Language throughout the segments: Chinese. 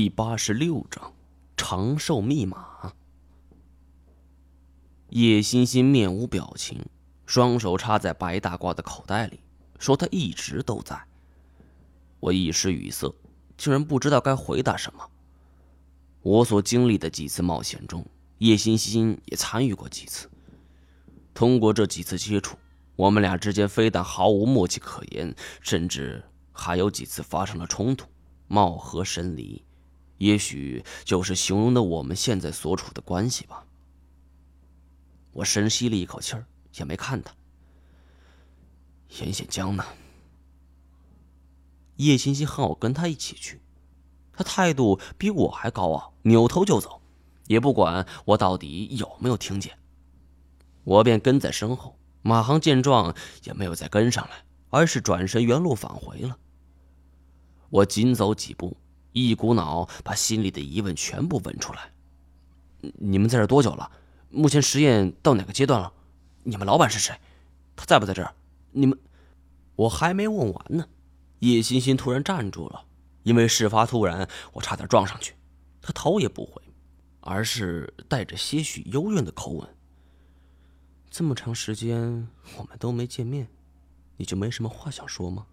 第八十六章，长寿密码。叶欣欣面无表情，双手插在白大褂的口袋里，说：“他一直都在。”我一时语塞，竟然不知道该回答什么。我所经历的几次冒险中，叶欣欣也参与过几次。通过这几次接触，我们俩之间非但毫无默契可言，甚至还有几次发生了冲突，貌合神离。也许就是形容的我们现在所处的关系吧。我深吸了一口气儿，也没看他。严显江呢？叶欣欣喊我跟他一起去，他态度比我还高傲，扭头就走，也不管我到底有没有听见。我便跟在身后。马航见状也没有再跟上来，而是转身原路返回了。我紧走几步。一股脑把心里的疑问全部问出来。你们在这多久了？目前实验到哪个阶段了？你们老板是谁？他在不在这儿？你们……我还没问完呢，叶欣欣突然站住了，因为事发突然，我差点撞上去。他头也不回，而是带着些许幽怨的口吻：“这么长时间我们都没见面，你就没什么话想说吗？”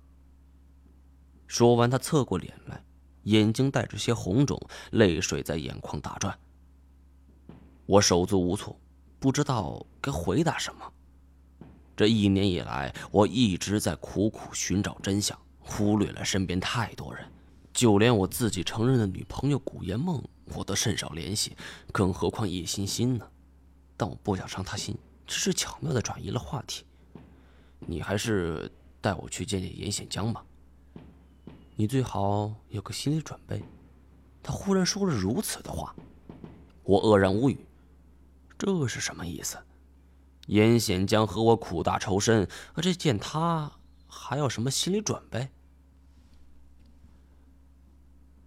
说完，他侧过脸来。眼睛带着些红肿，泪水在眼眶打转。我手足无措，不知道该回答什么。这一年以来，我一直在苦苦寻找真相，忽略了身边太多人，就连我自己承认的女朋友古岩梦，我都甚少联系，更何况叶欣欣呢？但我不想伤她心，只是巧妙的转移了话题。你还是带我去见见严显江吧。你最好有个心理准备。他忽然说了如此的话，我愕然无语。这是什么意思？严显江和我苦大仇深，而这见他还要什么心理准备？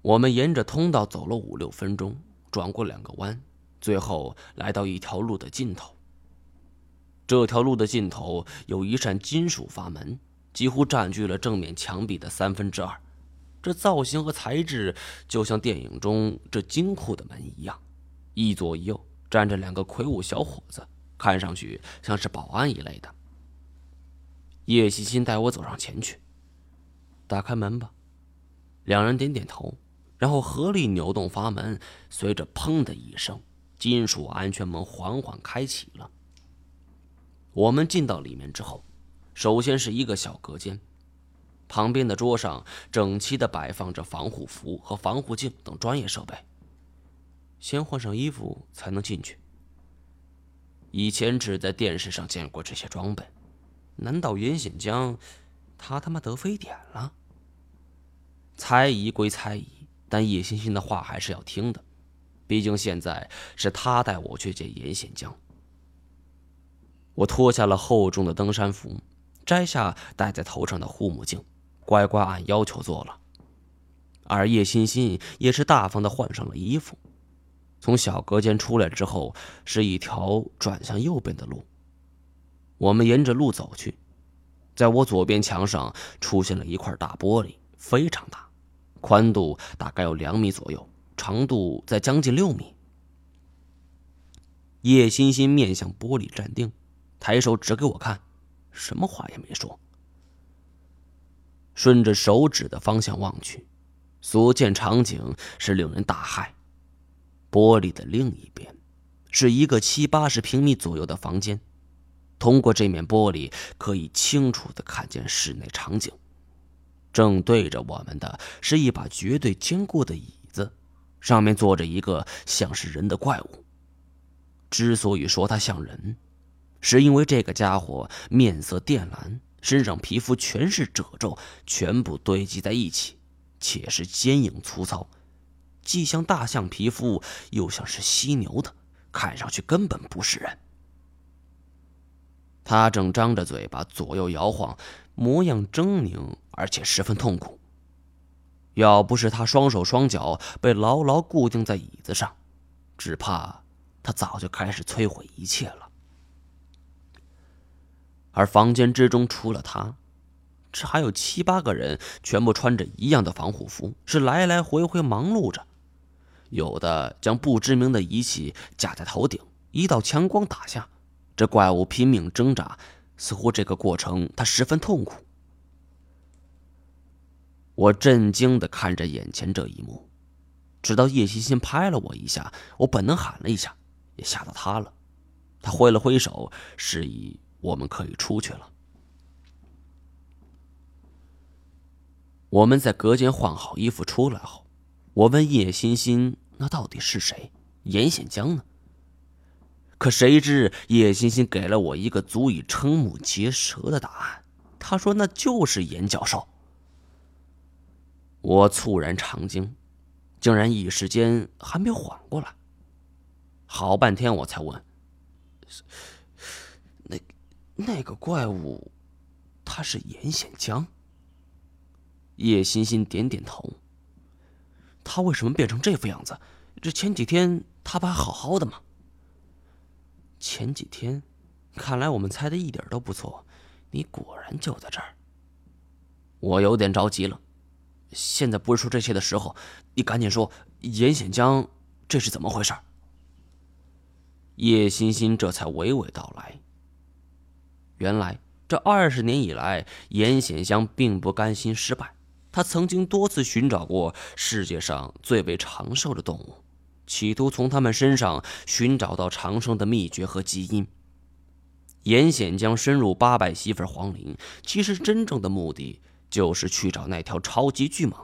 我们沿着通道走了五六分钟，转过两个弯，最后来到一条路的尽头。这条路的尽头有一扇金属阀门，几乎占据了正面墙壁的三分之二。这造型和材质就像电影中这金库的门一样，一左一右站着两个魁梧小伙子，看上去像是保安一类的。叶欣欣带我走上前去，打开门吧。两人点点头，然后合力扭动阀门，随着“砰”的一声，金属安全门缓缓开启了。我们进到里面之后，首先是一个小隔间。旁边的桌上整齐地摆放着防护服和防护镜等专业设备。先换上衣服才能进去。以前只在电视上见过这些装备，难道严显江他他妈得非典了？猜疑归猜疑，但叶欣欣的话还是要听的，毕竟现在是他带我去见严显江。我脱下了厚重的登山服，摘下戴在头上的护目镜。乖乖按要求做了，而叶欣欣也是大方的换上了衣服。从小隔间出来之后，是一条转向右边的路。我们沿着路走去，在我左边墙上出现了一块大玻璃，非常大，宽度大概有两米左右，长度在将近六米。叶欣欣面向玻璃站定，抬手指给我看，什么话也没说。顺着手指的方向望去，所见场景是令人大骇。玻璃的另一边，是一个七八十平米左右的房间。通过这面玻璃，可以清楚的看见室内场景。正对着我们的是一把绝对坚固的椅子，上面坐着一个像是人的怪物。之所以说他像人，是因为这个家伙面色靛蓝。身上皮肤全是褶皱，全部堆积在一起，且是坚硬粗糙，既像大象皮肤，又像是犀牛的，看上去根本不是人。他正张着嘴巴左右摇晃，模样狰狞，而且十分痛苦。要不是他双手双脚被牢牢固定在椅子上，只怕他早就开始摧毁一切了。而房间之中，除了他，这还有七八个人，全部穿着一样的防护服，是来来回回忙碌着，有的将不知名的仪器架在头顶，一道强光打下，这怪物拼命挣扎，似乎这个过程他十分痛苦。我震惊的看着眼前这一幕，直到叶欣欣拍了我一下，我本能喊了一下，也吓到他了。他挥了挥手，示意我们可以出去了。我们在隔间换好衣服出来后，我问叶欣欣：“那到底是谁？严显江呢？”可谁知叶欣欣给了我一个足以瞠目结舌的答案。他说：“那就是严教授。”我猝然长惊，竟然一时间还没缓过来。好半天我才问：“那个怪物，他是严显江？”叶欣欣点点头。他为什么变成这副样子？这前几天他不还好好的吗？前几天，看来我们猜的一点都不错，你果然就在这儿。我有点着急了。现在不是说这些的时候，你赶紧说，严显江这是怎么回事？叶欣欣这才娓娓道来。原来这二十年以来，严显香并不甘心失败。他曾经多次寻找过世界上最为长寿的动物，企图从他们身上寻找到长生的秘诀和基因。严显江深入八百媳妇皇陵，其实真正的目的就是去找那条超级巨蟒。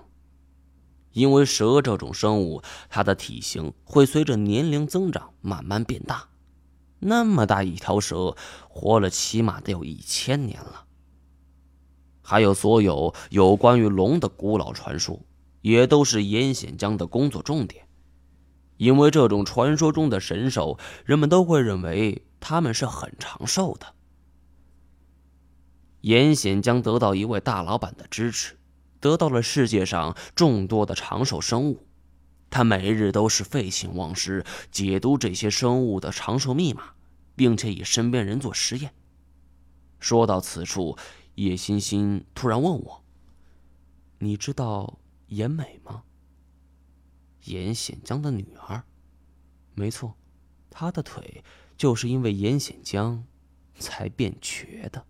因为蛇这种生物，它的体型会随着年龄增长慢慢变大，那么大一条蛇，活了起码得有一千年了。还有所有有关于龙的古老传说，也都是严显江的工作重点。因为这种传说中的神兽，人们都会认为他们是很长寿的。严显江得到一位大老板的支持，得到了世界上众多的长寿生物。他每日都是废寝忘食，解读这些生物的长寿密码，并且以身边人做实验。说到此处。叶欣欣突然问我：“你知道严美吗？严显江的女儿？没错，她的腿就是因为严显江才变瘸的。”